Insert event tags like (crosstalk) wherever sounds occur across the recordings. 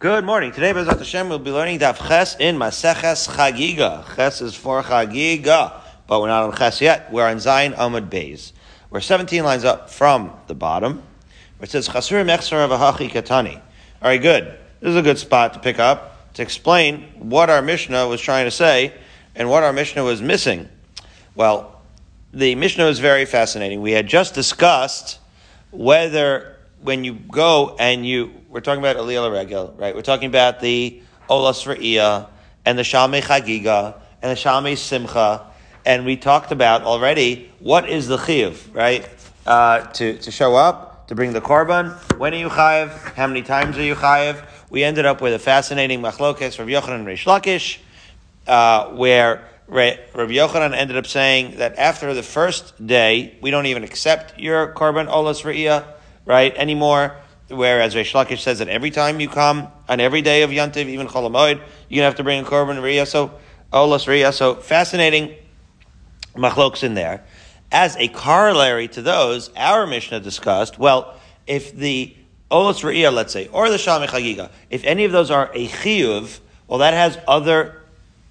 Good morning. Today, Bezat Hashem, we'll be learning Daf Ches in Maseches Chagiga. Ches is for Chagiga, but we're not on Ches yet. We're on Zayin Amud Beis. We're 17 lines up from the bottom, where it says Chasur Mechsar Avahachi Katani. All right, good. This is a good spot to pick up to explain what our Mishnah was trying to say and what our Mishnah was missing. Well, the Mishnah is very fascinating. We had just discussed whether when you go and you, we're talking about Aliyah Regel, right? We're talking about the Olas Ra'iyah and the Shalmei Chagiga and the Shalmei Simcha, and we talked about already what is the Chiyuv, right? Uh, to, to show up, to bring the Korban. When are you Chayiv? How many times are you Chayiv? We ended up with a fascinating machlokes, Rav Yochanan Reish Lakish, uh, where Rabbi Yochanan ended up saying that after the first day, we don't even accept your korban olas re'iyah, right, anymore. Whereas Reish Lakish says that every time you come, on every day of Yantiv, even Cholamoid, you're to have to bring a korban re'iyah, so olas re'iyah. So fascinating machlokes in there. As a corollary to those, our Mishnah discussed, well, if the olas re'iyah, let's say, or the shalmei chagiga, if any of those are a chiyuv, well, that has other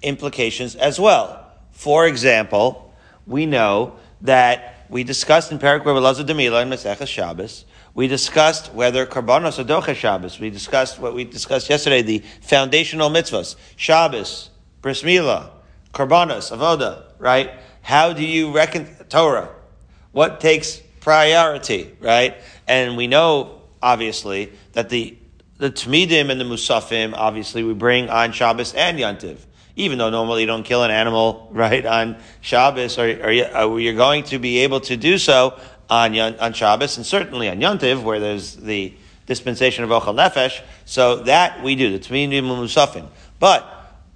implications as well. For example, we know that we discussed in Perak Rabbi Lazar Demila in Masechah Shabbos, we discussed whether karbanos adocha Shabbos. We discussed what we discussed yesterday, the foundational mitzvahs, Shabbos, bris milah, karbanos, avoda, right? How do you reckon Torah? What takes priority, right? And we know, obviously, that the the Tmidim and the Musafim, obviously, we bring on Shabbos and Yantiv even though normally you don't kill an animal (laughs) right on Shabbos, or, or uh, you're going to be able to do so on on Shabbos, and certainly on Yontiv, where there's the dispensation of Ochel Nefesh. So that we do the Tminim Musafin. But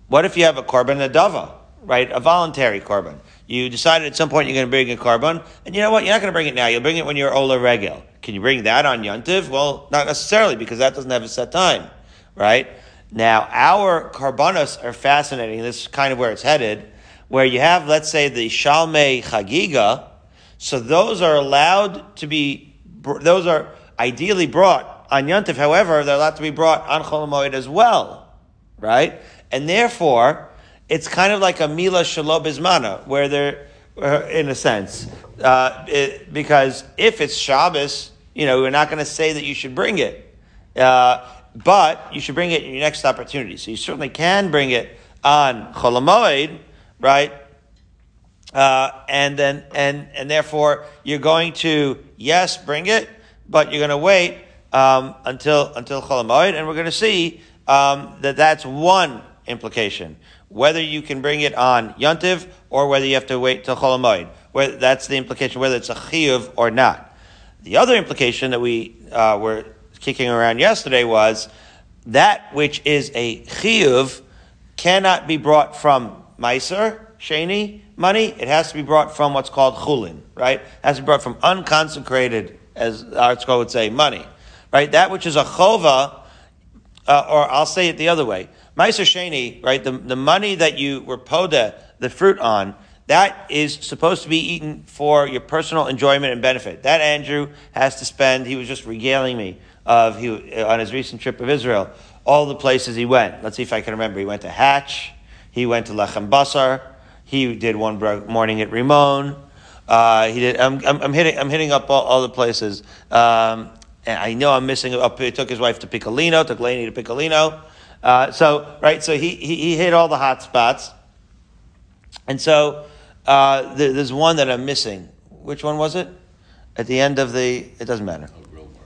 what if you have a korban adava, right? A voluntary korban. You decided at some point you're going to bring a korban, and you know what? You're not going to bring it now. You'll bring it when you're Ola Regel. Can you bring that on Yontiv? Well, not necessarily because that doesn't have a set time, right? Now, our karbanos are fascinating. This is kind of where it's headed, where you have, let's say, the Shalmei Chagiga. So those are allowed to be, those are ideally brought on Yontif. However, they're allowed to be brought on Cholamoid as well, right? And therefore, it's kind of like a Mila Shalom Bismana, where they're, uh, in a sense, uh, it, because if it's Shabbos, you know, we're not going to say that you should bring it. Uh, but you should bring it in your next opportunity. So you certainly can bring it on Cholamoid, right? Uh, and then and and therefore you're going to yes bring it, but you're going to wait um, until until Cholamoid, and we're going to see um, that that's one implication. Whether you can bring it on Yontiv or whether you have to wait till Cholamoid. That's the implication, whether it's a chiyuv or not. The other implication that we uh, were kicking around yesterday was that which is a chiyuv cannot be brought from meiser, sheni, money. It has to be brought from what's called chulin, right? It has to be brought from unconsecrated, as our ArtScroll would say, money, right? That which is a chova, uh, or I'll say it the other way. Meiser sheni, right? The, the money that you were poda, the fruit on, that is supposed to be eaten for your personal enjoyment and benefit. That Andrew has to spend, he was just regaling me of he on his recent trip of Israel, all the places he went. Let's see if I can remember. He went to Hatch, he went to Lechem Basar, he did one morning at Ramon. Uh, he did. I'm, I'm, I'm, hitting. I'm hitting up all, all the places. Um, and I know I'm missing. Up. He took his wife to Piccolino. Took Laney to Piccolino. Uh, so right. So he, he, he hit all the hot spots. And so uh, there, there's one that I'm missing. Which one was it? At the end of the. It doesn't matter.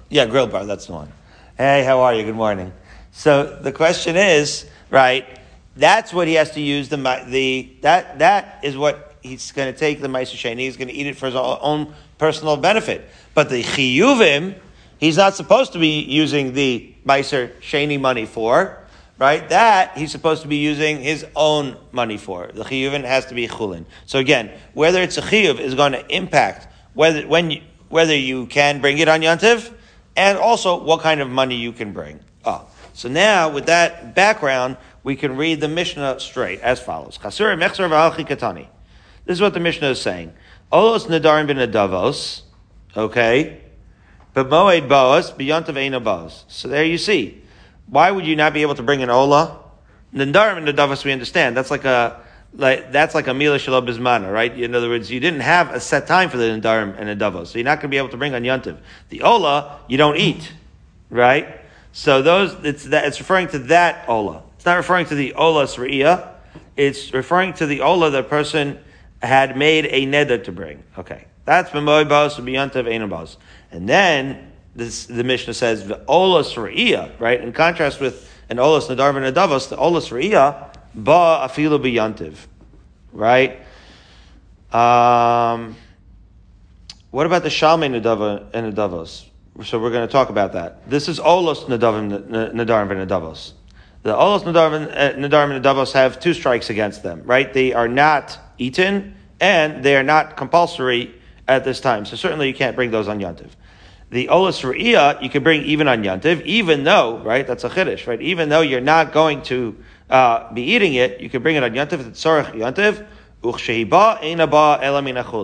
Yeah, grill bar, that's the one. Hey, how are you? Good morning. So the question is, right, that's what he has to use the, the that, that is what he's going to take the Meiser Sheni, he's going to eat it for his own personal benefit. But the Chiyuvim, he's not supposed to be using the Meiser Sheni money for, right? That he's supposed to be using his own money for. The Chiyuvim has to be Chulin. So again, whether it's a Chiyuv is going to impact whether, when you, whether you can bring it on Yantiv, and also what kind of money you can bring. Oh. So now, with that background, we can read the Mishnah straight as follows. This is what the Mishnah is saying. Olos nedarim bin adavos, okay, but moed boas biyantav eino boas. So there you see. Why would you not be able to bring an Ola? Nedarim and Nadavos we understand. That's like a, like, that's like a Mila Shalom Bismana, right? In other words, you didn't have a set time for the nedarim and Nadavos. So you're not going to be able to bring on Yantiv. The Ola, you don't eat, right? So those, it's that, it's referring to that Ola. Not referring to the olas Sri'iyah. It's referring to the Ola that person had made a neder to bring. Okay. That's B'moy Bos, B'yantav Einam And then, this, the Mishnah says, Olas Ra'iyah, right? In contrast with an Olas Nadar and Nadavos, the Olas Ra'iyah, Ba Afilu B'yantiv, right? Um, what about the Shalmei Nadava and Nadavos? So we're going to talk about that. This is Olos Nadarim Nadarim and Nadavos. The Olos Nadarim and Nadavos have two strikes against them, right? They are not eaten and they are not compulsory at this time. So certainly you can't bring those on Yantiv. The Olas Ru'iyah, you can bring even on Yantiv, even though, right, that's a Chiddush, right? Even though you're not going to uh, be eating it, you can bring it on Yantiv, it's Tzorach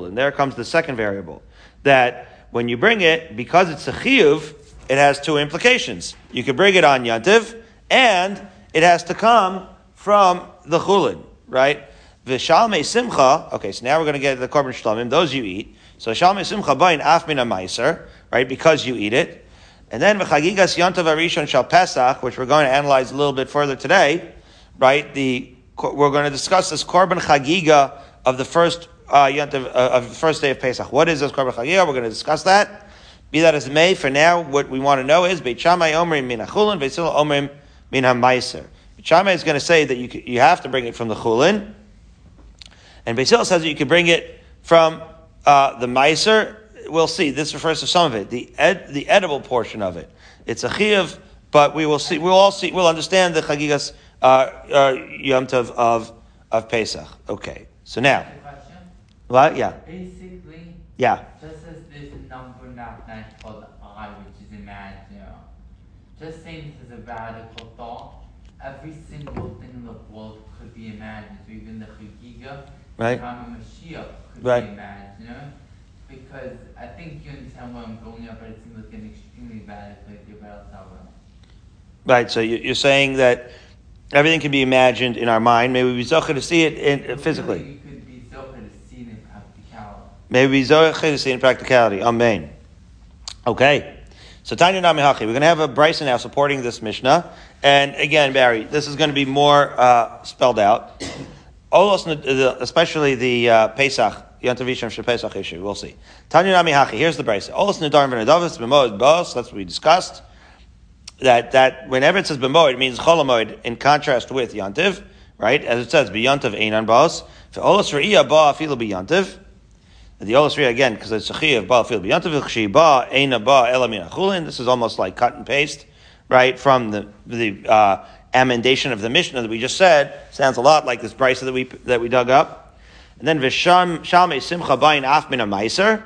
And there comes the second variable. That when you bring it, because it's a Chiyuv, it has two implications. You can bring it on Yantiv, and it has to come from the Chulin, right? Vishalme Simcha, okay, so now we're going to get the Korban Shlamim, those you eat. So Shalmei Simcha Bain Afmina Meiser, right? Because you eat it. And then V'chagigas Yontav Arishon Shal Pesach, which we're going to analyze a little bit further today, right? The, we're going to discuss this Korban Chagiga of the first uh, Yontav, uh, of the first day of Pesach. What is this Korban Chagiga? We're going to discuss that. Be that as it may, for now, what we want to know is Beit Shammai Omrim Min HaChulin, Beit Omrim Min HaMeiser. Shammai is going to say that you, you have to bring it from the Chulin, and Beit says that you can bring it from uh, the Meiser, we'll see. This refers to some of it. The ed, the edible portion of it. It's a chiyav, but we will see. We'll all see. We'll understand the chagigas uh, uh, yom tov of of Pesach. Okay. So now, what? Yeah. Basically. Yeah. Just as this number not nice called I, which is imaginary. Just saying this is a radical thought. Every single thing in the world could be imagined. So even the chagiga, right. Mashiach could right. be imagined you know? Because I think you understand where I'm going at, but it seems like an extremely bad idea about Right, so you're saying that everything can be imagined in our mind. Maybe we be zocher to see it in, uh, physically. You could be zocher to see it in practicality. Maybe we zocher to see it in practicality. Amen. Okay. So Tanya Namihachi, we're going to have a Bryson now supporting this Mishnah. And again, Barry, this is going to be more uh, spelled out. Olos, especially the uh, Pesach Yantavishim Shepesach issue. We'll see. Tanya Nami Hachi. Here's the brace. Olas Nidarim V'Nadavis B'Moed Bos. That's what we discussed. That that whenever it says B'Moed, it means Cholamoed in contrast with Yantiv, right? As it says B'Yantiv Einan Bos. Olas Re'iyah Ba B'Yantiv. The Olas Re'iyah again because it's a of Ba Afilu B'Yantiv. Chshi Ba Eina Ba Elamin Achulin. This is almost like cut and paste, right from the the. Uh, amendation of the Mishnah that we just said sounds a lot like this brisa that we that we dug up. And then Visham Shalmei Simcha Bayin Af Min Meiser.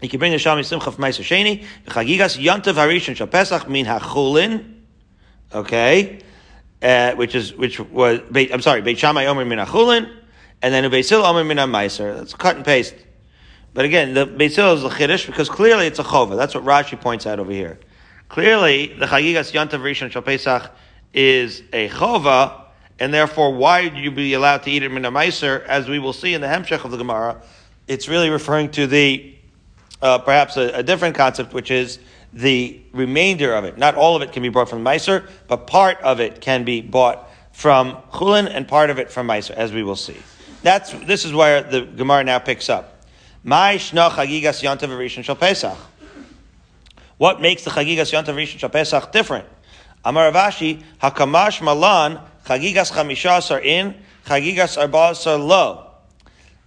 You can bring the Shalmei Simcha from Meiser Sheni. Chagigas Yantav Harishon Shal Pesach Min Hachulin. Okay. Uh, which is, which was, I'm sorry, Beit Shammai Omer Min Hachulin. And then Beit Hillel Omer Min Meiser. That's cut and paste. But again, the Beit Hillel is the Chiddush because clearly it's a Chova. That's what Rashi points out over here. Clearly, the Chagigas Yantav Rishon Shal Pesach is a Chova, and therefore, why would you be allowed to eat it min meiser? As we will see in the Hemshech of the Gemara, it's really referring to the uh, perhaps a, a, different concept, which is the remainder of it. Not all of it can be brought from meiser, but part of it can be bought from chulin and part of it from meiser, as we will see. That's this is where the Gemara now picks up. My rishon shal pesach. What makes the chagigas yantav rishon shal pesach different? Amar Rav Ashi, hakamash malan Chagigas are in, chagigas arba'as are low.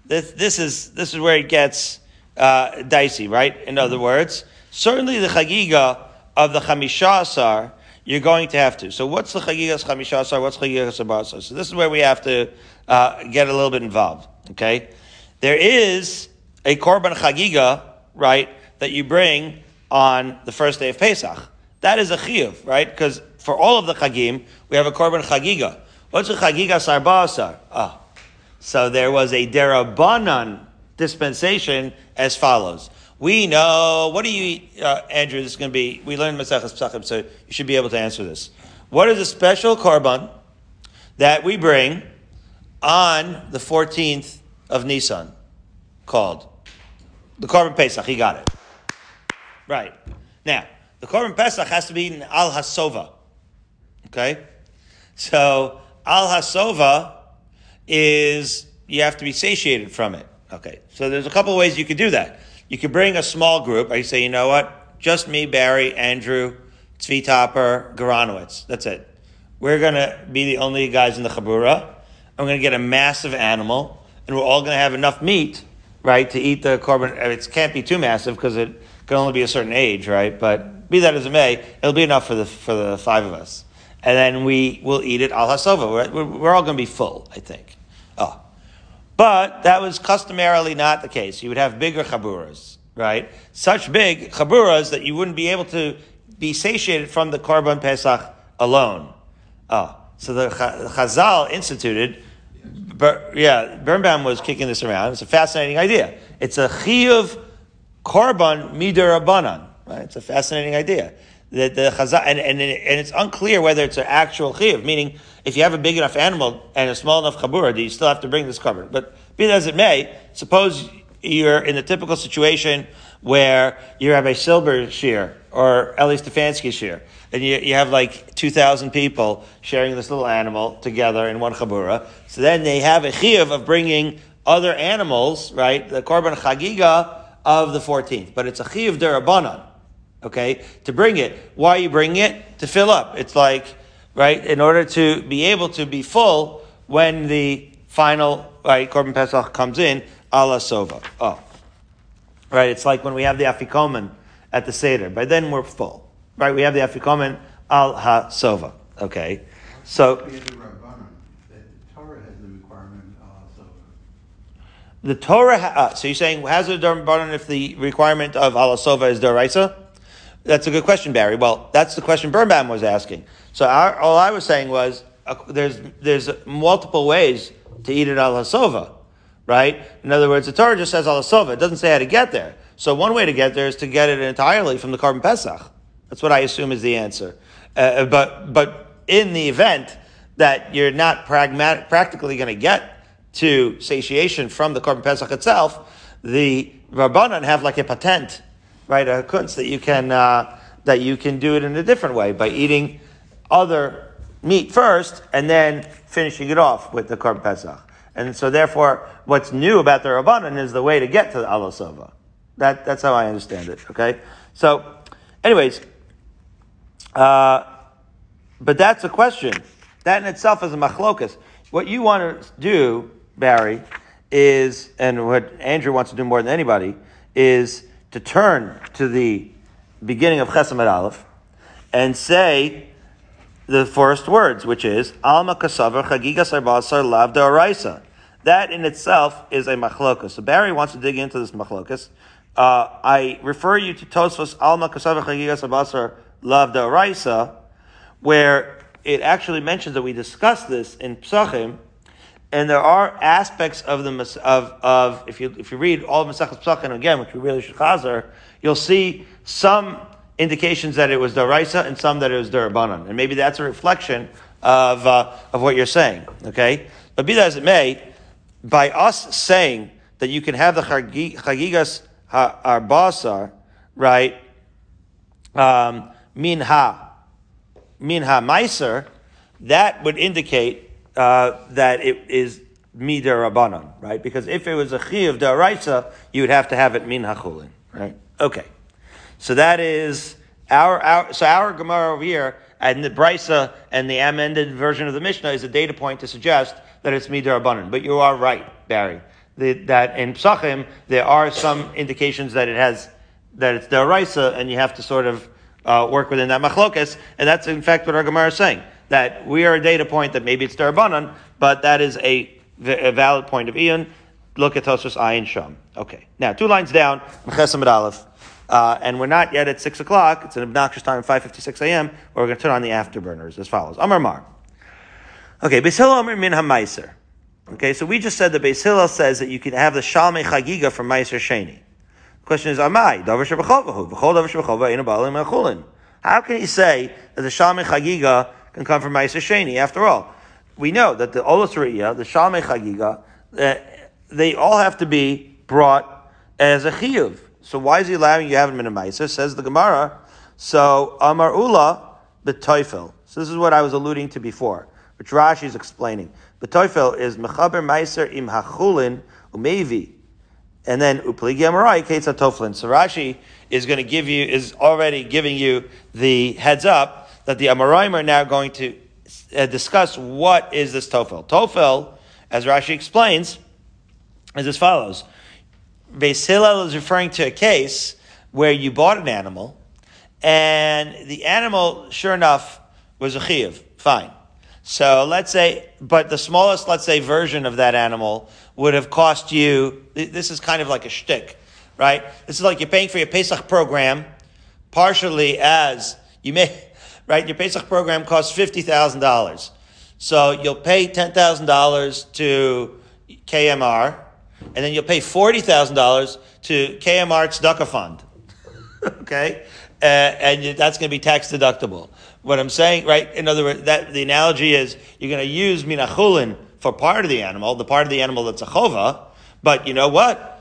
This, this is this is where it gets uh, dicey, right? In other words, certainly the chagiga of the chamishasar you're going to have to. So what's the chagigas chamishasar? What's chagigas arba'asar? So this is where we have to uh, get a little bit involved. Okay, there is a korban chagiga, right, that you bring on the first day of Pesach. That is a chiyuv, right? Because for all of the chagim, we have a korban chagiga. What's a chagiga sarbasar? Ah, so there was a derabanan dispensation as follows. We know. What do you eat, uh, Andrew? This is going to be. We learned Maseches Pesachim, so you should be able to answer this. What is a special korban that we bring on the fourteenth of Nisan called the korban Pesach? He got it. Right now, the korban Pesach has to be eaten al hasova. Okay, so al hasova is you have to be satiated from it. Okay, so there's a couple ways you could do that. You could bring a small group. I say, you know what? Just me, Barry, Andrew, Tzvi Topper, Garanowitz. That's it. We're going to be the only guys in the Chabura. I'm going to get a massive animal, and we're all going to have enough meat, right, to eat the korban. It can't be too massive because it can only be a certain age, right? But be that as it may, it'll be enough for the for the five of us, and then we will eat it al hasova. We're, we're, we're all going to be full, I think. Oh. But that was customarily not the case. You would have bigger chaburas, right? Such big chaburas that you wouldn't be able to be satiated from the korban pesach alone. Oh, so the Chazal instituted. Ber, yeah, Birnbaum was kicking this around. It's a fascinating idea. It's a chiyuv korban midirabanan. Right? It's a fascinating idea. The, the Chazal, and, and, and it's unclear whether it's an actual chiyuv, meaning if you have a big enough animal and a small enough chabura, do you still have to bring this korban? But be that as it may, suppose you're in the typical situation where you have a silver shear or Eli Stefansky shear, and you, you have like 2,000 people sharing this little animal together in one chabura. So then they have a chiyuv of bringing other animals, right? The korban chagiga of the 14th. But it's a chiyuv derabanan, okay? To bring it. Why are you bringing it? To fill up. It's like, right? In order to be able to be full when the final, right, korban pesach comes in, ala sova. Oh. Right? It's like when we have the afikomen at the Seder. By then we're full. Right? We have the afikomen al ha sova. Okay. So. The Torah, uh, so you're saying, has a Rabbanan if the requirement of Alasova is Daraisa? That's a good question, Barry. Well, that's the question Birnbaum was asking. So our, all I was saying was, uh, there's, there's multiple ways to eat it al hasova, right? In other words, the Torah just says al hasova. It doesn't say how to get there. So one way to get there is to get it entirely from the korban pesach. That's what I assume is the answer. Uh, uh but, but in the event that you're not pragmatic, practically going to get to satiation from the korban pesach itself, the rabbanon have like a patent, right, a kunz that you can uh, that you can do it in a different way by eating other meat first and then finishing it off with the korban pesach. And so, therefore, what's new about the rabbanon is the way to get to the alosova. That that's how I understand it. Okay. So, anyways, uh, but that's a question. That in itself is a machlokas. What you want to do Barry, is, and what Andrew wants to do more than anybody, is to turn to the beginning of Chesed Aleph and say the first words, which is Alma Kasavar Chagiga Sarbasar Lav Da'araisa. That in itself is a machlokas. So Barry wants to dig into this machlokas. Uh, I refer you to Tosfos Alma Kasavar Chagiga Sarbasar Lav Da'araisa, where it actually mentions that we discussed this in Psachim, and there are aspects of the of of if you if you read all of Masechus Pesachim again, which we really should chazer, you'll see some indications that it was daraisa and some that it was darabanan, and maybe that's a reflection of uh, of what you're saying. Okay, but be that as it may, by us saying that you can have the chagigas arbasar, right? Um, min ha min ha meiser, that would indicate uh, that it is mida rabbanon, right? Because if it was a chi of daraisa, you would have to have it min hachulin, right? Okay, so that is our, our so our gemara over here and the brisa and the amended version of the Mishnah is a data point to suggest that it's mida rabbanon. But you are right, Barry, that in psachim there are some indications that it has that it's daraisa, and you have to sort of uh, work within that machlokas, and that's in fact what our gemara is saying that we are a data point that maybe it's Darabanan, but that is a, a valid point of iyun. Look at Tosfos Ayin Sham. Okay. Now, two lines down, Mechesam Aleph. Uh, and we're not yet at 6 o'clock. It's an obnoxious time, 5.56 a.m., where we're going to turn on the afterburners as follows. Amar Mar. Okay, Beis Hillel Amar Min HaMaiser. Okay, so we just said that Beis says that you can have the Shalmei Chagiga from Meiser Sheni. The question is, Amai, Davar Shabachavahu, V'chol Davar Shabachava, Eina Baalim. How can you say that the Shalmei Chagiga can come from Ma'aser Sheni? After all, we know that the Olas the Shalmei Chagiga, uh, they all have to be brought as a chiyuv. So why is he allowing you to have them in a Ma'aser? Says the Gemara. So Amar Ula, the Tofel. So this is what I was alluding to before, which Rashi is explaining. The Tofel is Mechaber Ma'aser im Hachulin umevi and then upligi amarai ketza. So Rashi is going to give you is already giving you the heads up that the Amoraim are now going to uh, discuss what is this tofel. Tofel, as Rashi explains, is as follows. Beis is referring to a case where you bought an animal, and the animal, sure enough, was a chiyuv. Fine. So let's say, but the smallest, let's say, version of that animal would have cost you, this is kind of like a shtick, right? This is like you're paying for your Pesach program, partially as you may, right? Your Pesach program costs $50,000. So you'll pay $10,000 to KMR, and then you'll pay $40,000 to KMR Tzedakah Fund. (laughs) okay? Uh, and that's going to be tax deductible. What I'm saying, right? In other words, that the analogy is you're going to use minachulin for part of the animal, the part of the animal that's a chova, but you know what?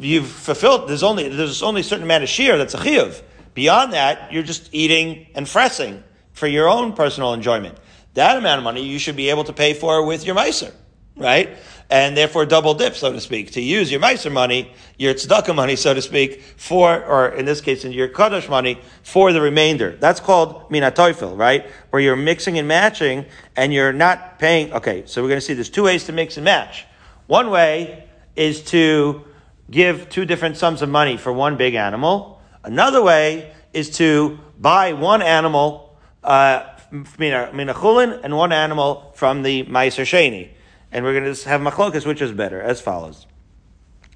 You've fulfilled. There's only there's only a certain amount of shear that's a chiyuv. Beyond that, you're just eating and fressing for your own personal enjoyment. That amount of money you should be able to pay for with your miser, right? and therefore double dip, so to speak, to use your Meiser money, your tzedakah money, so to speak, for, or in this case, in your Kaddish money, for the remainder. That's called minatoifel, right? Where you're mixing and matching, and you're not paying, okay, so we're going to see there's two ways to mix and match. One way is to give two different sums of money for one big animal. Another way is to buy one animal, uh, mina chulin, and one animal from the Meiser Sheni and we're going to have machlokas, which is better, as follows.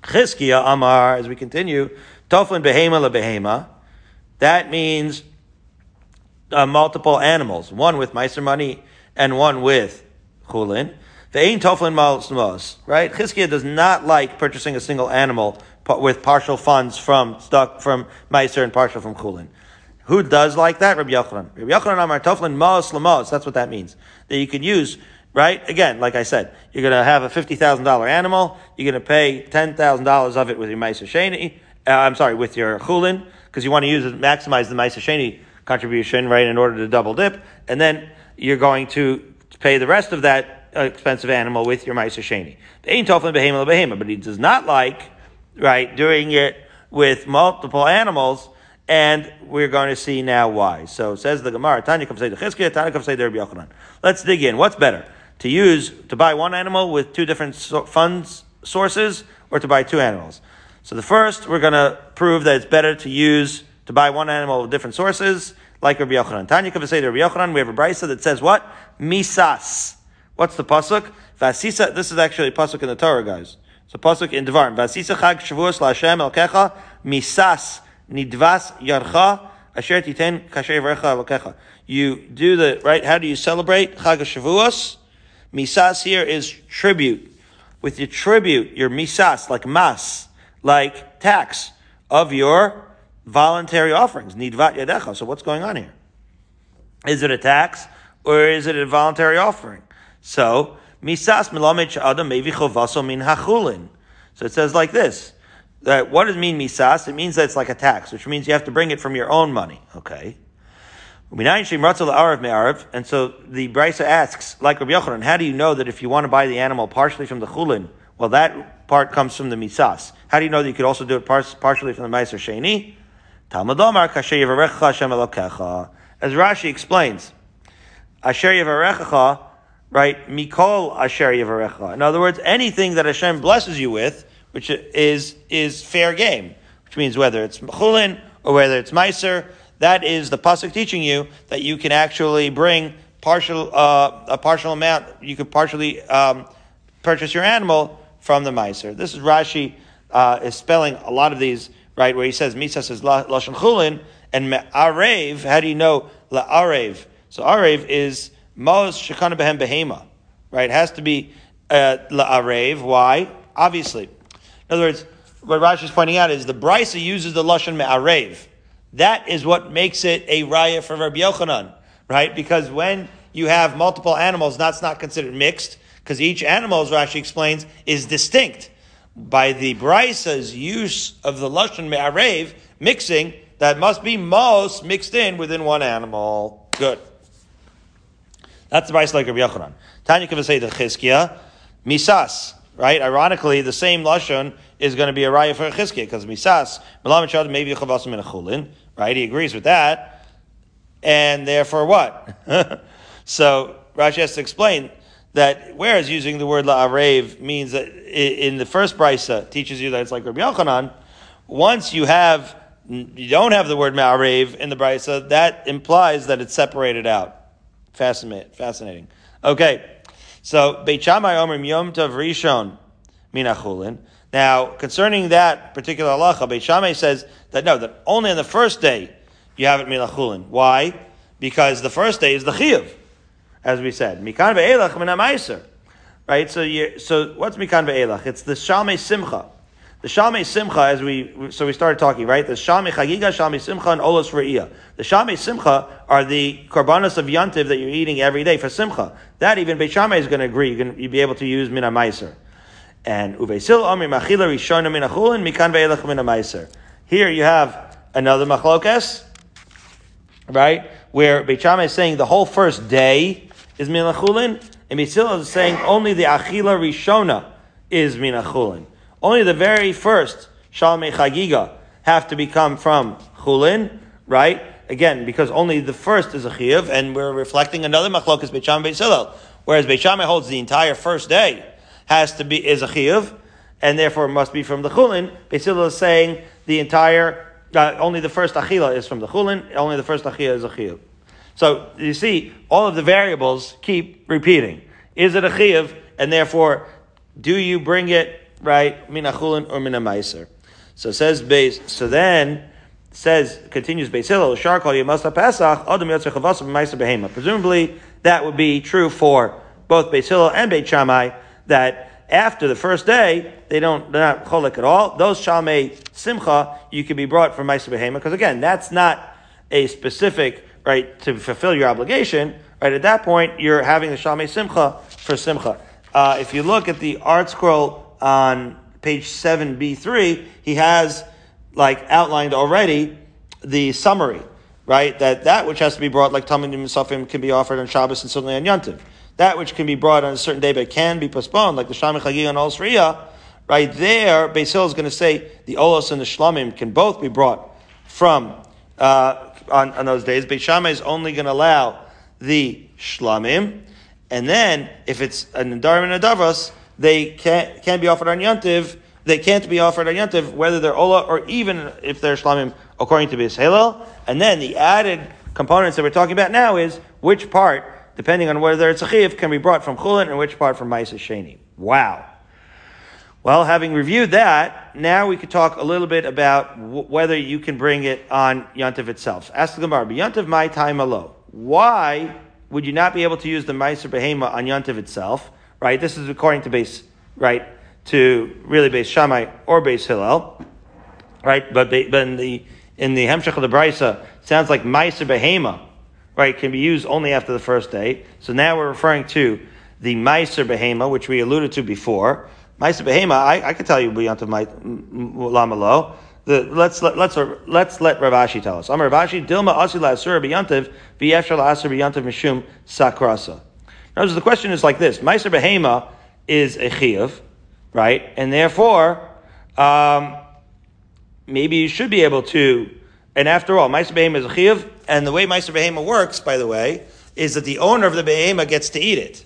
Chizkiya Amar, as we continue, Toflin behema lebehema. That means uh, multiple animals, one with meiser money and one with chulin. The ain Toflin malsmos, right? Chizkiya does not like purchasing a single animal with partial funds from stock from meiser and partial from chulin. Who does like that? Rabbi Yochanan. Rabbi Yochanan Amar Toflin Maos Lamos. That's what that means. That you can use right? Again, like I said, you're going to have a $50,000 animal. You're going to pay $10,000 of it with your Maisa Sheni. Uh, I'm sorry, with your Chulin, because you want to use it, maximize the Maisa Sheni contribution, right, in order to double dip. And then you're going to pay the rest of that expensive animal with your Maisa Sheni. But he does not like, right, doing it with multiple animals. And we're going to see now why. So says the Gemara, Tanya say the Chizkiah, Tanya the Rabbi Yochanan. Let's dig in. What's better? to use to buy one animal with two different so- funds sources or to buy two animals. So the first, we're going to prove that it's better to use to buy one animal with different sources, like Rabbi Yochanan. Tanya to Rabbi Yochanan, we have a brisa that says what? Misas. What's the pasuk? Vasisa. This is actually a pasuk in the Torah, guys. A pasuk in Devarim. Vasisa chag shavuos laHashem el kecha misas nidvas yarcha asher titen kasher el You do the right. How do you celebrate chag shavuos? Misas here is tribute. With your tribute, your misas, like mas, like tax of your voluntary offerings. Nidvat yadecha. So what's going on here? Is it a tax or is it a voluntary offering? So, misas milamich adam mevi chovaso min hachulin. So it says like this. That what does it mean misas? It means that it's like a tax, which means you have to bring it from your own money. Okay. And so the Brisa asks, like Rabbi Yochanan, how do you know that if you want to buy the animal partially from the chulin, well, that part comes from the misas. How do you know that you could also do it partially from the Meiser Sheni? As Rashi explains, Asher Yevarechacha, right? Mikol Asher Yevarecha. In other words, anything that Hashem blesses you with, which is, is fair game, which means whether it's chulin or whether it's Meiser, that is the pasuk teaching you that you can actually bring partial uh, a partial amount. You could partially um, purchase your animal from the meiser. This is Rashi uh, is spelling a lot of these right where he says misas is lashon chulin and arev. How do you know la arev? So arev is mos shekana behem behema. Right, it has to be uh, la arev. Why? Obviously, in other words, what Rashi is pointing out is the Brisa uses the Lashon Me'arev. That is what makes it a raya for Rabbi Yochanan, right? Because when you have multiple animals, that's not considered mixed, because each animal, as Rashi explains, is distinct. By the Brisa's use of the Lashon Me'arev, mixing, that must be most mixed in within one animal. Good. That's the Brisa like Rabbi Yochanan. Tanya Kavasei the Misas, right? Ironically, the same Lashon is going to be a raya for Chizkiah, because Misas, Melam maybe Chavasim in a Chulin, right? He agrees with that. And therefore what? (laughs) so Rashi has to explain that whereas using the word la'arev means that in the first brisa teaches you that it's like Rabbi Yochanan, once you have you don't have the word ma'arev in the brisa, that implies that it's separated out. Fascinating. Fascinating. Okay, so Beit Shammai Omer Yom Tov Rishon Minachulin. Now, concerning that particular halacha, Beit Shammai says that no, that only on the first day you have it milachulin. Why? Because the first day is the chiyuv, as we said. Mikan ve'elach min Right? So you, so what's mikan ve'elach? It's the shalmei simcha. The shalmei simcha, as we, so we started talking, right? The shalmei chagiga, shalmei simcha, and olos re'iyah. The shalmei simcha are the korbanos of yantiv that you're eating every day for simcha. That even Beit is going to agree. You're going to be able to use min And uvesil amri machila rishona min mikan ve'elach min Here you have another machlokas right? Where Beit is saying the whole first day is Mina minachulin, and Beit is saying only the achila rishona is Mina minachulin. Only the very first shalmei chagiga have to become from chulin, right? Again, because only the first is a chiyuv, and we're reflecting another machlokas Beit Shammai Whereas Beit holds the entire first day has to be is a chiyuv, and therefore must be from the chulin. Beit is saying the entire uh, only the first achila is from the chulin. Only the first achila is a chiyuv. So you see, all of the variables keep repeating. Is it a chiyuv? And therefore, do you bring it right min chulin or min meiser? So says base. So then says continues Beis Hillel Shar Kol Yemasa Pesach Adam Yotzer Chavas Meiser Behema. Presumably that would be true for both Beis and Beit Shammai that after the first day, they don't, they're not cholik at all. Those shalmei simcha, you can be brought from Maisa Behema, because again, that's not a specific, right, to fulfill your obligation, right? At that point, you're having the shalmei simcha for simcha. Uh, if you look at the ArtScroll on page 7b3, he has, like, outlined already the summary, right? That that which has to be brought, like Talmud and Musafim, can be offered on Shabbos and certainly on Yontiv that which can be brought on a certain day but can be postponed, like the Shamim Chagig and Olos Riyah, right there, Beis is going to say the Olos and the Shlamim can both be brought from uh, on, on those days. Beis Shammai is only going to allow the Shlamim, and then if it's an Nadarim and Adavas, they can't, can't be offered on Yantiv. They can't be offered on Yantiv, whether they're Ola or even if they're Shlamim, according to Beis Hillel. And then the added components that we're talking about now is which part depending on whether it's a chiv, can be brought from chulin and which part from ma'isa sheni. Wow. Well, having reviewed that, now we could talk a little bit about w- whether you can bring it on Yantiv itself. Ask the Gemara, Yantiv my time alo. Why would you not be able to use the Meiser Behema on Yantiv itself? Right? This is according to base, right? To really base Shammai or base Hillel. Right? But, but in the, in the Hemshech of the Brisa, sounds like Meiser Behema right, can be used only after the first day. So now we're referring to the Meiser Behema, which we alluded to before. Meiser Behema, I, I can tell you beyond my Lamalo. The, let's let, let's let's let Rav Ashi tell us. I'm Rav Ashi Dilma Asila Asura Biyantiv V'Yefshal Asur Biyantiv Mishum Sakrasa. So the question is like this: Meiser Behema is a chiyuv, right? And therefore, um, maybe you should be able to. And after all, Meiser Behema is a chiyuv, and the way Meiser Behema works, by the way, is that the owner of the Behema gets to eat it.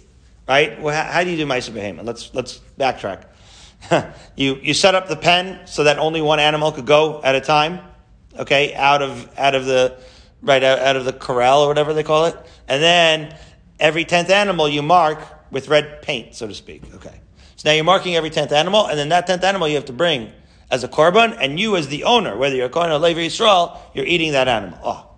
Right? Well, how, how do you do Meiser Behema? Let's, let's backtrack. (laughs) you, you set up the pen so that only one animal could go at a time. Okay? Out of, out of the, right, out, out of the corral or whatever they call it. And then every tenth animal you mark with red paint, so to speak. Okay. So now you're marking every tenth animal, and then that tenth animal you have to bring as a korban, and you as the owner, whether you're going to Levi Yisrael, you're eating that animal. Oh,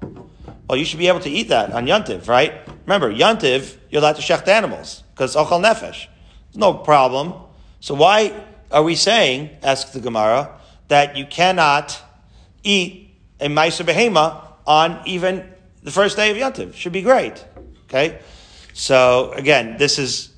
well, you should be able to eat that on Yantiv, right? Remember, Yantiv, you're allowed to shecht animals, because Ochal Nefesh. No problem. So why are we saying, asks the Gemara, that you cannot eat a Maisa Behema on even the first day of Yontiv. Should be great. Okay? So again, this is,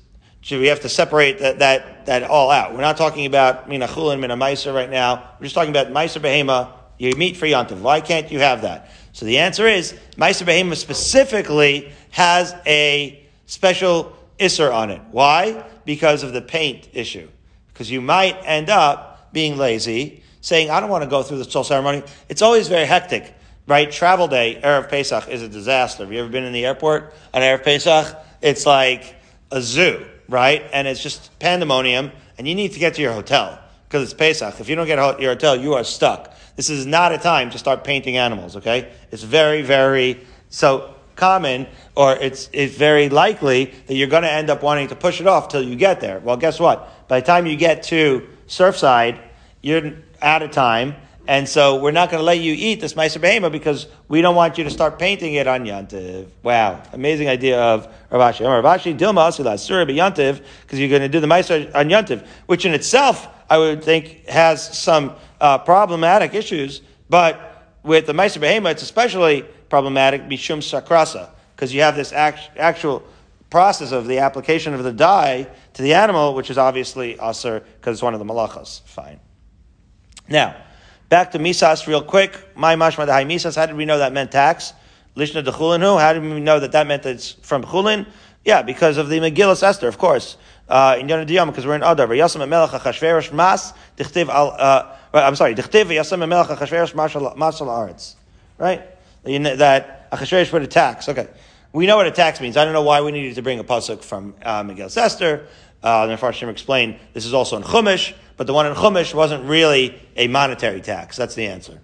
we have to separate that, that, that all out. We're not talking about Mina Chulin, Mina Maisa right now. We're just talking about Maisa Behema, you meet for Yontiv. Why can't you have that? So the answer is, Maisa Behema specifically has a special Isser on it. Why? Because of the paint issue. Because you might end up being lazy, saying, I don't want to go through the soul ceremony. It's always very hectic, right? Travel day, Erev Pesach, is a disaster. Have you ever been in the airport on Erev Pesach? It's like a zoo, right? And it's just pandemonium, and you need to get to your hotel because it's Pesach. If you don't get your hotel, you are stuck. This is not a time to start painting animals, okay? It's very, very, so common, or it's, it's very likely that you're going to end up wanting to push it off till you get there. Well, guess what? By the time you get to Surfside, you're out of time, and so we're not going to let you eat this Meiser Behema because we don't want you to start painting it on Yantiv. Wow. Amazing idea of Rav Ashi. Rav Ashi, Dilma Surah Yantiv, because you're going to do the Meiser on Yantiv, which in itself, I would think, has some uh, problematic issues, but with the Meiser Behema, it's especially problematic, Bishum Sakrasa, because you have this act, actual process of the application of the dye to the animal, which is obviously Aser, because it's one of the malachas. Fine. Now, back to Misas real quick. My mashma the Misas, how did we know that meant tax? Lishna de Chulinu, how did we know that that meant that it's from Chulin? Yeah, because of the Megillah Esther, of course. Uh, in Yonah Diyam, because we're in Adar. Yasam Melech HaChashverosh Mas, Dichtiv al, uh, I'm sorry, Dichtiv Yasam Melech HaChashverosh Mas al Aretz. Right? That Achashverosh put a tax. Okay. We know what a tax means. I don't know why we needed to bring a pasuk from uh, Megillah Esther. Uh, the Farshim explained this is also in Chumash, but the one in Chumash wasn't really a monetary tax. That's the answer.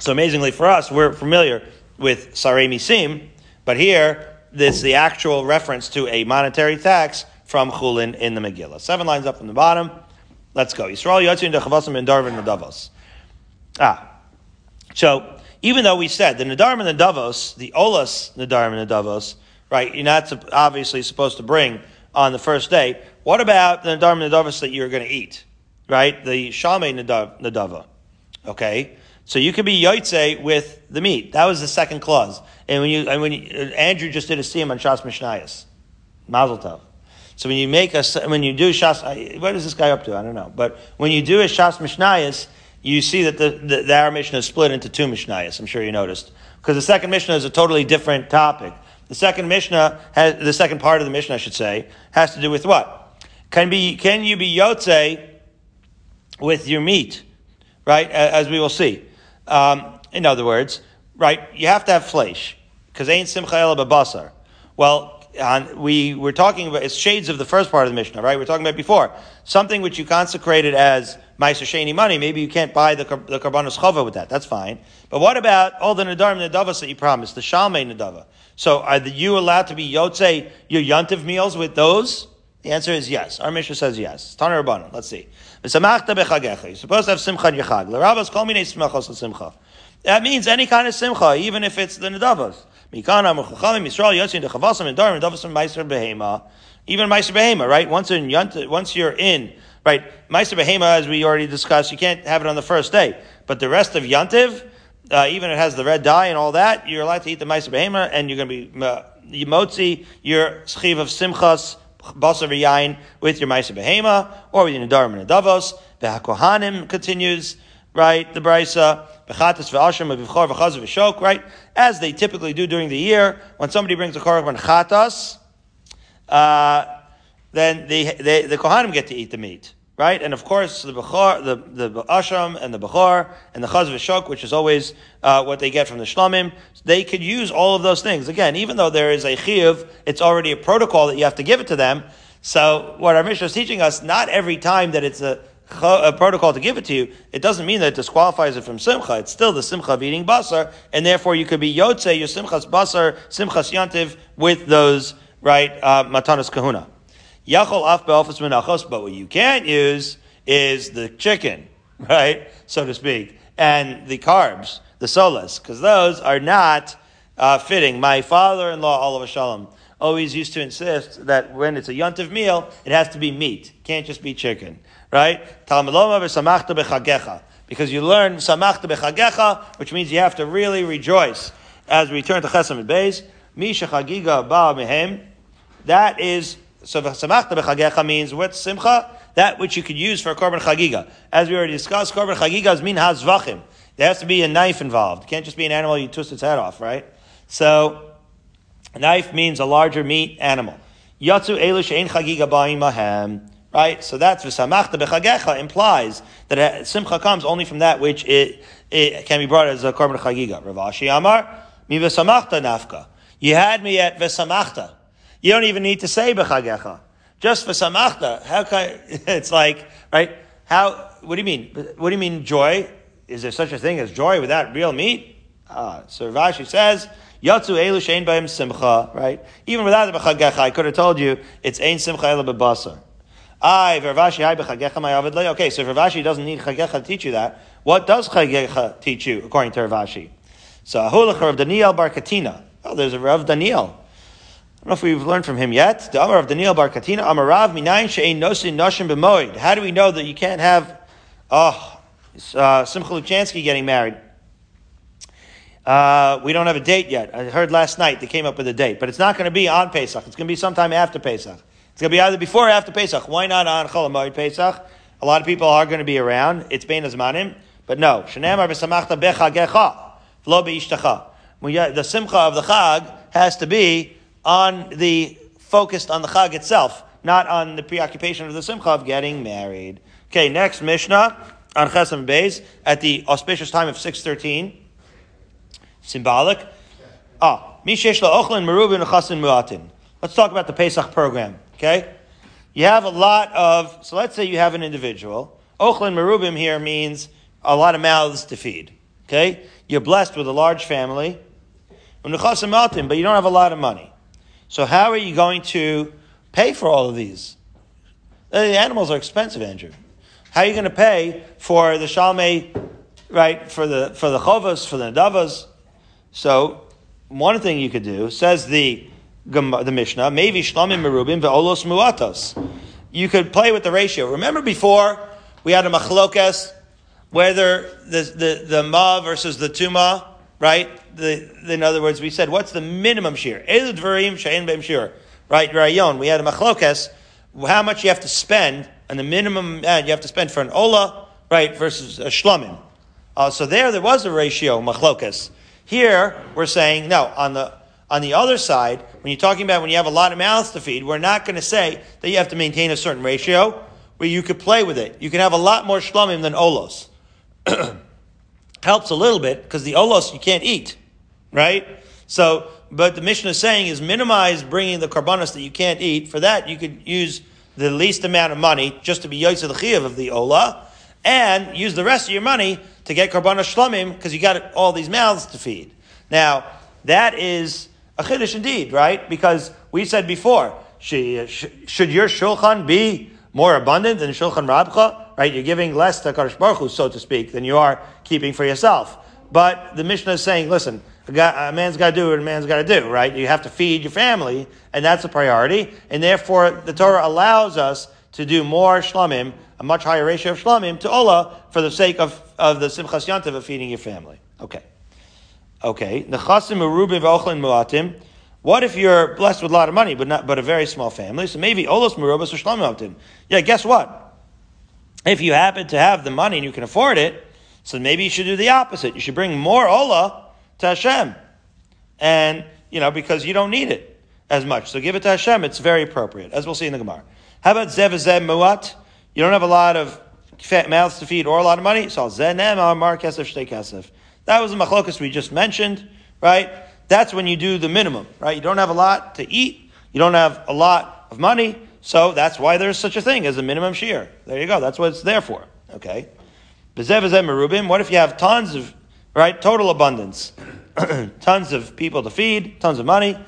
So amazingly for us, we're familiar with Sarei Misim, but here, this the actual reference to a monetary tax from Chulin in the Megillah. Seven lines up from the bottom. Let's go. Yisrael Yotzin Dechavasim and Darvin Nadavos. Ah. So, even though we said the Nadarim and the Davos, the Olas Nadarim and the Davos, right, you're not obviously supposed to bring on the first day. What about the Nadarim and the Davos that you're going to eat? Right? The Shalmei Nadava. Okay? So you could be Yotze with the meat. That was the second clause. And when you, and when you, Andrew just did a siyum on Shas Mishnayos. Mazel Tov. So when you make a, when you do Shas, what is this guy up to? I don't know. But when you do a Shas Mishnayos, you see that the, the, the is split into two Mishnayos. I'm sure you noticed. Because the second Mishnah is a totally different topic. The second Mishnah has, the second part of the Mishnah, I should say, has to do with what? Can be, can you be Yotze with your meat? Right? As we will see. Um, in other words, right, you have to have flesh. Because ain't simcha el basar. Well, we were talking about, it's shades of the first part of the Mishnah, right? We are talking about before. Something which you consecrated as Meiser Sheni money, maybe you can't buy the, the Karbanos Chava with that. That's fine. But what about all the Nadarim Nadavas that you promised, the Shalmei Nadava? So are you allowed to be Yotze, your Yantiv meals with those? The answer is yes. Our Mishnah says yes. Taner Rabbanon. Let's see. You're supposed to have simcha in your chag. Simcha. That means any kind of simcha, even if it's the nedavos. And. Even meiser behema, right? Once in once you're in, right? Meiser behema, as we already discussed, you can't have it on the first day. But the rest of yantiv, uh, even if it has the red dye and all that, you're allowed to eat the meiser behema, and you're going to be uh, yimotzi your schiv of simchas basar v'yain with your ma'aser behema or with your nedarim and nedavos. V'hakohanim continues right the brisa bechatas v'ashim v'vchor v'chaz v'shok right as they typically do during the year when somebody brings a korban chatas. Uh, then they, they, the kohanim get to eat the meat right? And of course, the Bechor, the, the Asham and the Bechor and the Chaz V'Shok, which is always uh, what they get from the Shlamim, they could use all of those things. Again, even though there is a Chiyuv, it's already a protocol that you have to give it to them. So what our Mishnah is teaching us, not every time that it's a, a protocol to give it to you, it doesn't mean that it disqualifies it from Simcha. It's still the Simcha of eating Basar, and therefore you could be Yotze, your Simchas Basar, Simchas Yantiv, with those, right, uh, Matanas Kahuna. Yachol af be'ofis menachos, but what you can't use is the chicken, (laughs) right, so to speak, and the carbs, the solas, because those are not uh, fitting. My father-in-law, Olav Shalom, always used to insist that when it's a yontiv meal, it has to be meat. Can't just be chicken. Right? Because you learn samachta b'chagecha, which means you have to really rejoice. As we turn to Chesam and Beis, Misha chagiga ba mehem. That is, so samachta b'chagecha means what simcha? That which you could use for a korban chagiga. As we already discussed, korban chagiga is min hazvachim. There has to be a knife involved. It can't just be an animal you twist its head off, right? So, knife means a larger meat animal. Yatsu elu she'en chagiga ba'im mahem. Right? So that's v'samachta b'chagecha implies that simcha comes only from that which it, it can be brought as a korban chagiga. Rav Ashi Amar, mi v'samachta nafka. You had me at v'samachta. You don't even need to say b'chagecha. Just v'samachta. How can, (laughs) it's like, right? How, what do you mean? What do you mean joy? is there such a thing as joy without real meat? Ah, so Rashi says, Yatsu elu shein b'hem simcha, right? Even without the b'chagecha, I could have told you it's ein simcha elu b'basar. I, Rav Ashi, I b'chagecha my avid Okay, so Rav Ashi doesn't need chagecha to teach you that, what does chagecha teach you, according to Rav Ashi? So, Ahulach of Daniel Bar Katina. Oh, there's a Rav Daniel. I don't know if we've learned from him yet. The Amar of Daniel Bar Katina, Amarav minayin she'ein nosin noshim b'moid. How do we know that you can't have, oh, uh, Simcha Luchansky getting married. Uh, we don't have a date yet. I heard last night they came up with a date, but it's not going to be on Pesach. It's going to be sometime after Pesach. It's going to be either before or after Pesach. Why not on Chol Pesach? A lot of people are going to be around. It's Bein Azmanim, but no. V'lo be'ishtacha. The simcha of the Chag has to be on the focused on the Chag itself, not on the preoccupation of the simcha of getting married. Okay, next Mishnah on Chesam Beis at the auspicious time of 613. Symbolic. Ah, Mishesh La'ochlin Merubin Chasin Muatin. Let's talk about the Pesach program, okay? You have a lot of, so let's say you have an individual. Ochlin Merubim here means a lot of mouths to feed, okay? You're blessed with a large family, but you don't have a lot of money. So how are you going to pay for all of these? The animals are expensive, Andrew. How are you going to pay for the shalmei, right? For the for the chovas, for the nadavas. So one thing you could do says the the Mishnah, maybe shlamim merubim ve'olos muatos. You could play with the ratio. Remember before we had a machlokas whether the the the ma versus the tuma, right? The, in other words, we said what's the minimum shiur? Dvarim right? Rayon. We had a machlokas. How much you have to spend and the minimum uh, you have to spend for an ola, right, versus a shlomim. Uh, so there, there was a ratio, machlokas. Here, we're saying, no, on the, on the other side, when you're talking about when you have a lot of mouths to feed, we're not going to say that you have to maintain a certain ratio where you could play with it. You can have a lot more shlomim than olos. (clears throat) Helps a little bit because the olos you can't eat, right? So, but the mission is saying is minimize bringing the karbanos that you can't eat. For that, you could use the least amount of money just to be Yotze the Chiyav of the Ola, and use the rest of your money to get Karbana Shlomim because you got all these mouths to feed. Now, that is a Chiddush indeed, right? Because we said before, should your Shulchan be more abundant than Shulchan Rabcha? Right? You're giving less to Kadosh Baruch Hu, so to speak, than you are keeping for yourself. But the Mishnah is saying, listen, a, man's got to do what a man's got to do, right? You have to feed your family, and that's a priority. And therefore, the Torah allows us to do more shlamim, a much higher ratio of shlamim to Ola for the sake of, of the simchas yantiv of feeding your family. Okay. Okay. Nechasim merubim v'ochlin muatim. What if you're blessed with a lot of money, but not, but a very small family? So maybe olos merubas or shlamim Yeah, guess what? If you happen to have the money and you can afford it, so maybe you should do the opposite. You should bring more ola to Hashem. And, you know, because you don't need it as much. So give it to Hashem. It's very appropriate, as we'll see in the Gemara. How about zev zev muat? You don't have a lot of mouths to feed or a lot of money. So zenem amar kesef shtei kesef. That was the machlokas we just mentioned, right? That's when you do the minimum, right? You don't have a lot to eat. You don't have a lot of money. So that's why there's such a thing as a minimum shiur. There you go. That's what it's there for. Okay. What if you have tons of right? Total abundance. (clears throat) tons of people to feed, tons of money.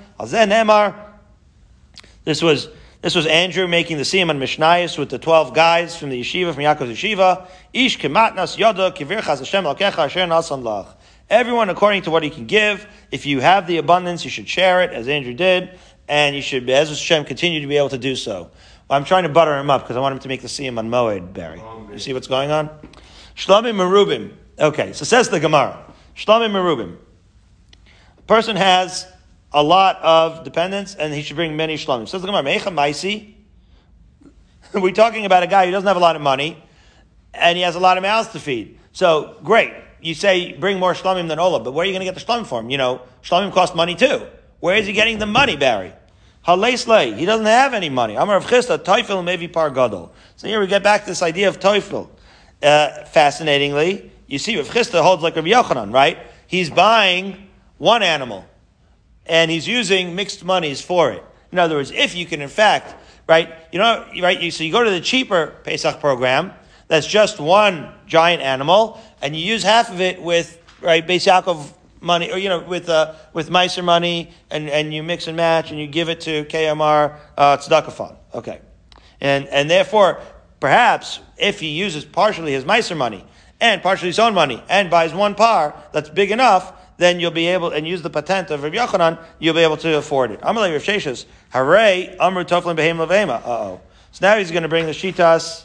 This was this was Andrew making the siyum on Mishnayos with the twelve guys from the yeshiva from Yaakov's yeshiva. Ish kematnas yoda kivirchas Hashem alkecha asher nasan lach. Everyone according to what he can give. If you have the abundance, you should share it, as Andrew did. and you should, as Hashem, continue to be able to do so. Well, I'm trying to butter him up because I want him to make the siyum on Moed, Barry. You see what's going on? Shlamim Merubim. Okay, so says the Gemara. Shlamim Merubim. A person has a lot of dependents and he should bring many shlamim. Says the Gemara, Mecha Maisi. (laughs) We're talking about a guy who doesn't have a lot of money and he has a lot of mouths to feed. So, great. You say bring more shlamim than Ola, but where are you going to get the shlamim from? You know, shlamim cost money too. Where is he getting the money, Barry? Haleslei, he doesn't have any money. Amar of Chisda, Tofel maybe par gadol. So here we get back to this idea of Tofel. Uh, fascinatingly, you see, if Chisda holds like Rabbi Yochanan, right? He's buying one animal, and he's using mixed monies for it. In other words, if you can, in fact, right, you know, right, you, so you go to the cheaper Pesach program, that's just one giant animal, and you use half of it with, right, Beis money, or, you know, with, uh, with Meiser money, and, and you mix and match, and you give it to KMR uh, Tzedakah Fund. Okay. And, and therefore, perhaps, if he uses partially his Meiser money, and partially his own money, and buys one par that's big enough, then you'll be able, and use the patent of Rabbi Yochanan, you'll be able to afford it. Amalei Rav Sheshes, Hare Amru Toflin Behem Levema. Uh-oh. So now he's going to bring the Shitas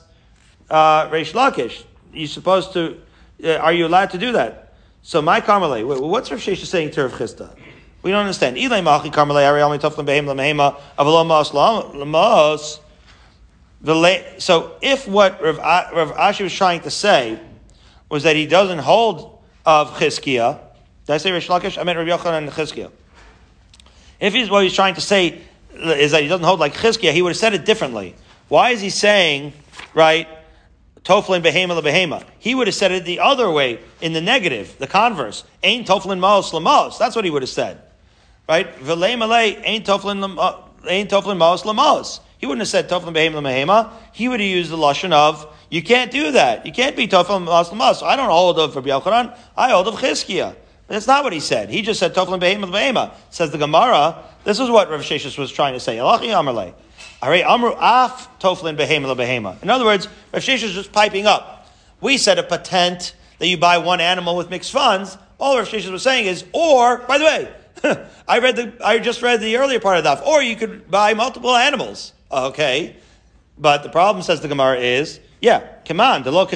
uh, Reish Lakish. You're supposed to, uh, are you allowed to do that? So my Karmalei, what's Rav Sheshes saying to Rav Chisda? We don't understand. Ilay Machi Karmalei Ari Almi Toflin Behem Lemehema Avalom Mas Lamos. So if what Rav, Rav Ashi was trying to say was that he doesn't hold of Chizkiah, did I say Rish Lakish? I meant Rabbi Yochanan and Chizkiah. If he's, what he's trying to say is that he doesn't hold like Chizkiah, he would have said it differently. Why is he saying, right, Toflin behema behema? He would have said it the other way, in the negative, the converse. Ain't Toflin maos lamos. That's what he would have said. Right? V'lei malei ain't Toflin uh, ain't Toflin maos lamos. He wouldn't have said Toflin behema behema. He would have used the lashon of you can't do that. You can't be Toflin maos lamos. I don't hold of Rabbi Yochanan. I hold of Chizkiah. That's not what he said. He just said Toflin behema behema. Says the Gemara. This is what Rav Sheshis was trying to say. Elachi Amarle. Amru af Toflin behema behema. In other words, Rav Sheshis was just piping up. We said a patent that you buy one animal with mixed funds. All Rav Sheshis was saying is, or by the way, (laughs) I read the I just read the earlier part of that. Or you could buy multiple animals. Okay, but the problem says the Gemara is, yeah, come on, the lo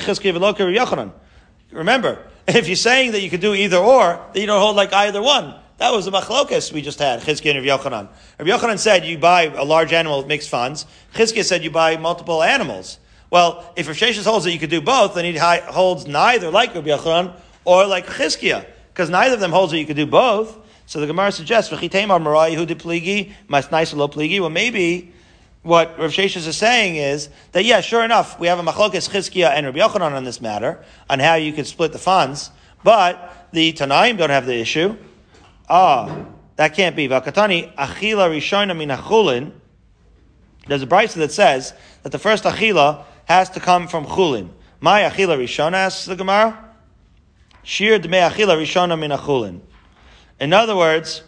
Remember, (laughs) if you're saying that you could do either or, then you don't hold like either one. That was the machlokas we just had, Chizkiah and Rav Yochanan. Rav Yochanan said you buy a large animal with mixed funds. Chizkiah said you buy multiple animals. Well, if Rav Sheshes holds that you could do both, then he holds neither like Rav Yochanan or like Chizkiah, because neither of them holds that you could do both. So the Gemara suggests, Mar Maray Hudiphi, Masnai Slow Plegi, Well, maybe what Rav Sheshes is saying is that, yeah, sure enough, we have a machlokes Chizkiah and Rabbi Yochanan on this matter, on how you could split the funds, but the Tanaim don't have the issue. Ah, that can't be. Vakatani, achila rishona min There's a brisa that says that the first achila has to come from chulin. My achila rishona, asks the Gemara. Shir dme achila rishona min In other words,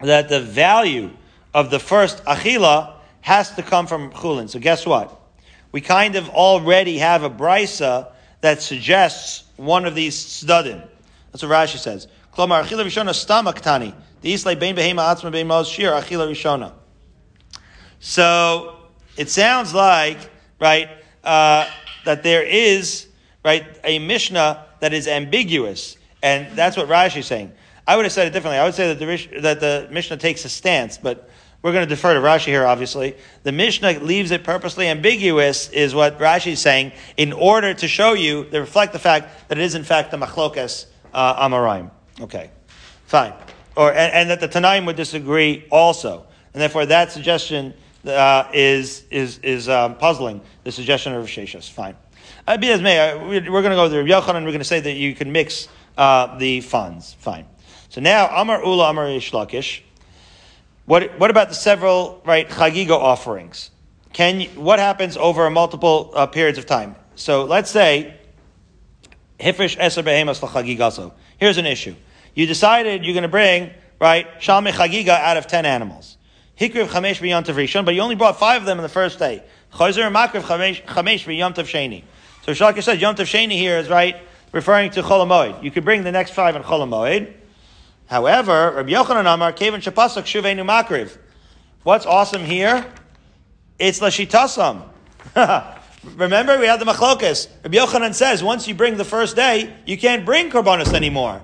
that the value of the first achila has to come from chulin. So guess what? We kind of already have a brisa that suggests one of these studim. That's what Rashi says. Klomar achila rishona stamak tani. The islay bein behema atzma bein shir achila rishona. So it sounds like right uh, that there is right a mishnah that is ambiguous, and that's what Rashi is saying. I would have said it differently. I would say that the that the mishnah takes a stance, but we're going to defer to Rashi here, obviously. The Mishnah leaves it purposely ambiguous, is what Rashi is saying, in order to show you, to reflect the fact that it is in fact the Machlokas uh, Amoraim. Okay, fine. Or, and, and, that the Tanaim would disagree also. And therefore that suggestion uh, is, is, is um, puzzling, the suggestion of Sheshas. Fine. Uh, be as may, we're going to go to Rabbi and we're going to say that you can mix uh, the funds. Fine. So now, Amar Ula Amar Ishlakish. What, what about the several, right, chagiga offerings? Can you, what happens over multiple uh, periods of time? So let's say, hifrish eser behemas chagigaso. Here's an issue. You decided you're going to bring, right, shalme chagiga out of 10 animals. Hikriv chamesh b'yontav rishon, but you only brought five of them in the first day. Chayzer makriv chamesh b'yontav sheni. So Shalka said, yontav sheni here is, right, referring to cholamoid. You could bring the next five in cholamoid. However, Rabbi Yochanan Amar, Kevin Shapasak Shuvenu Makriv. What's awesome here? It's Lashitasam. (laughs) Remember, we had the machlokas. Rabbi Yochanan says once you bring the first day, you can't bring korbanos anymore,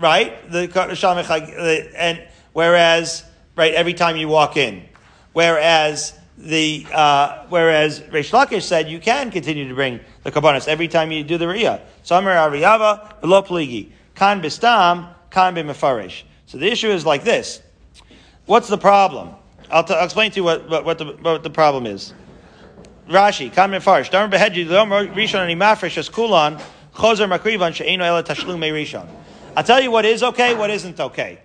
right? The and whereas right every time you walk in, whereas the uh, whereas Reish Lakish said you can continue to bring the korbanos every time you do the riyah. Samar ariyava velo pligi kan bistam kan b'mefarish. So the issue is like this. What's the problem? I'll, t- I'll explain to you what, what, what, the, what the problem is. Rashi, Kamen Farsh, Darm Beheji, Lom Rishon and Imafresh as Kulan, Chozer Makrivan, She'eno Ela Tashlum Rishon. I'll tell you what is okay, what isn't okay.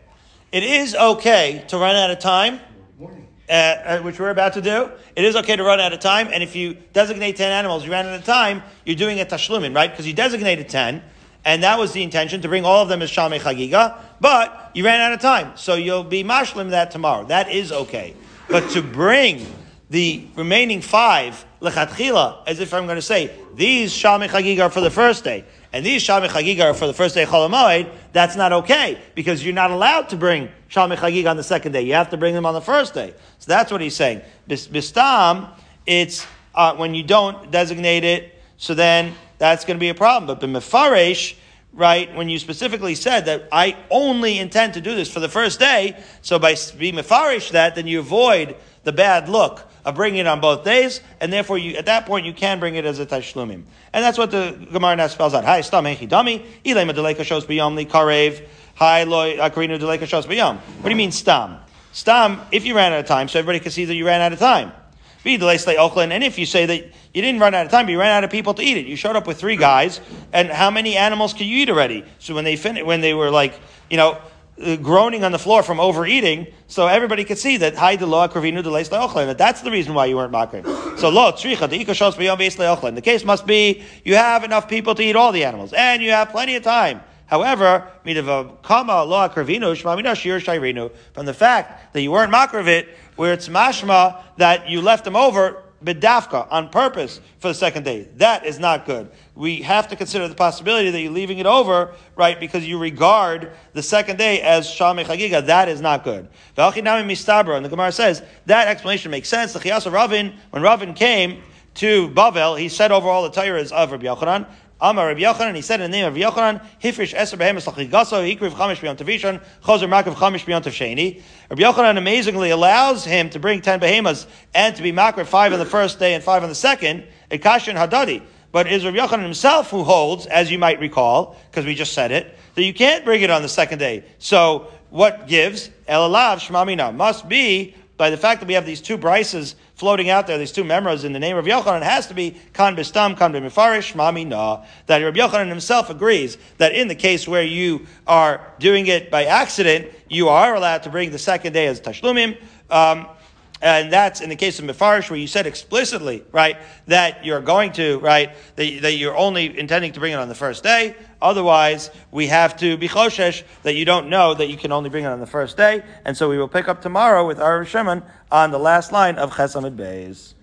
It is okay to run out of time, uh, uh, which we're about to do. It is okay to run out of time, and if you designate 10 animals, you ran out of time, you're doing a tashlumin, right? Because you designated 10, and that was the intention to bring all of them as Shalmei Chagiga, but you ran out of time, so you'll be mashlim that tomorrow. That is okay. But to bring the remaining five lechatchila, as if I'm going to say these shalmei chagiga are for the first day, and these shalmei chagiga are for the first day cholamoid. That's not okay because you're not allowed to bring shalmei chagiga on the second day. You have to bring them on the first day. So that's what he's saying. Bistam, it's uh, when you don't designate it. So then that's going to be a problem. But b'mefaresh, right, when you specifically said that I only intend to do this for the first day, so by being mefarish that, then you avoid the bad look of bringing it on both days, and therefore you, at that point you can bring it as a tashlumim. And that's what the Gemara now spells out. Hi, stam hechi dami, ilema deleka shos b'yom li karev, hi loy uh, akarinu deleka shos b'yom. What do you mean stam? Stam, if you ran out of time, so everybody can see that you ran out of time. And if you say that you didn't run out of time, but you ran out of people to eat it, you showed up with three guys, and how many animals can you eat already? So when they fin- when they were like, you know, uh, groaning on the floor from overeating, so everybody could see that hi de lo akravinu de leis that that's the reason why you weren't makrin. So lo tzricha de ikashos beyond beis The case must be you have enough people to eat all the animals, and you have plenty of time. However, from the fact that you weren't makravit, where it's mashma that you left them over bedafka on purpose for the second day. That is not good. We have to consider the possibility that you're leaving it over, right, because you regard the second day as Shalmei Chagiga. That is not good. And the Gemara says that explanation makes sense. The Chiyasa Ravin, when Ravin came to Bavel, he said over all the Torahs of Rabbi Yochanan, Amar Rabbi Yochanan, he said in the name of Yochanan, Hifrish Eser Behemes Lachigaso, Hikriv Chamish B'yom Tavishon, Chozer Makav Chamish B'yom Tavsheni. Rabbi Yochanan amazingly allows him to bring ten behemoths and to be makar five on the first day and five on the second, Ekashin Hadadi. But it is Rabbi Yochanan himself who holds, as you might recall, because we just said it, that you can't bring it on the second day. So what gives? Elalav Shmamina must be by the fact that we have these two brises floating out there, these two memories in the name of Yochanan, has to be kan bistam, kan b'mifarish, mami na. That Rabbi Yochanan himself agrees that in the case where you are doing it by accident, you are allowed to bring the second day as tashlumim. Um, and that's in the case of Mefarish, where you said explicitly, right, that you're going to, right, that, that you're only intending to bring it on the first day. Otherwise, we have to be choshesh that you don't know that you can only bring it on the first day. And so we will pick up tomorrow with our Shimon on the last line of Chesamid Beis.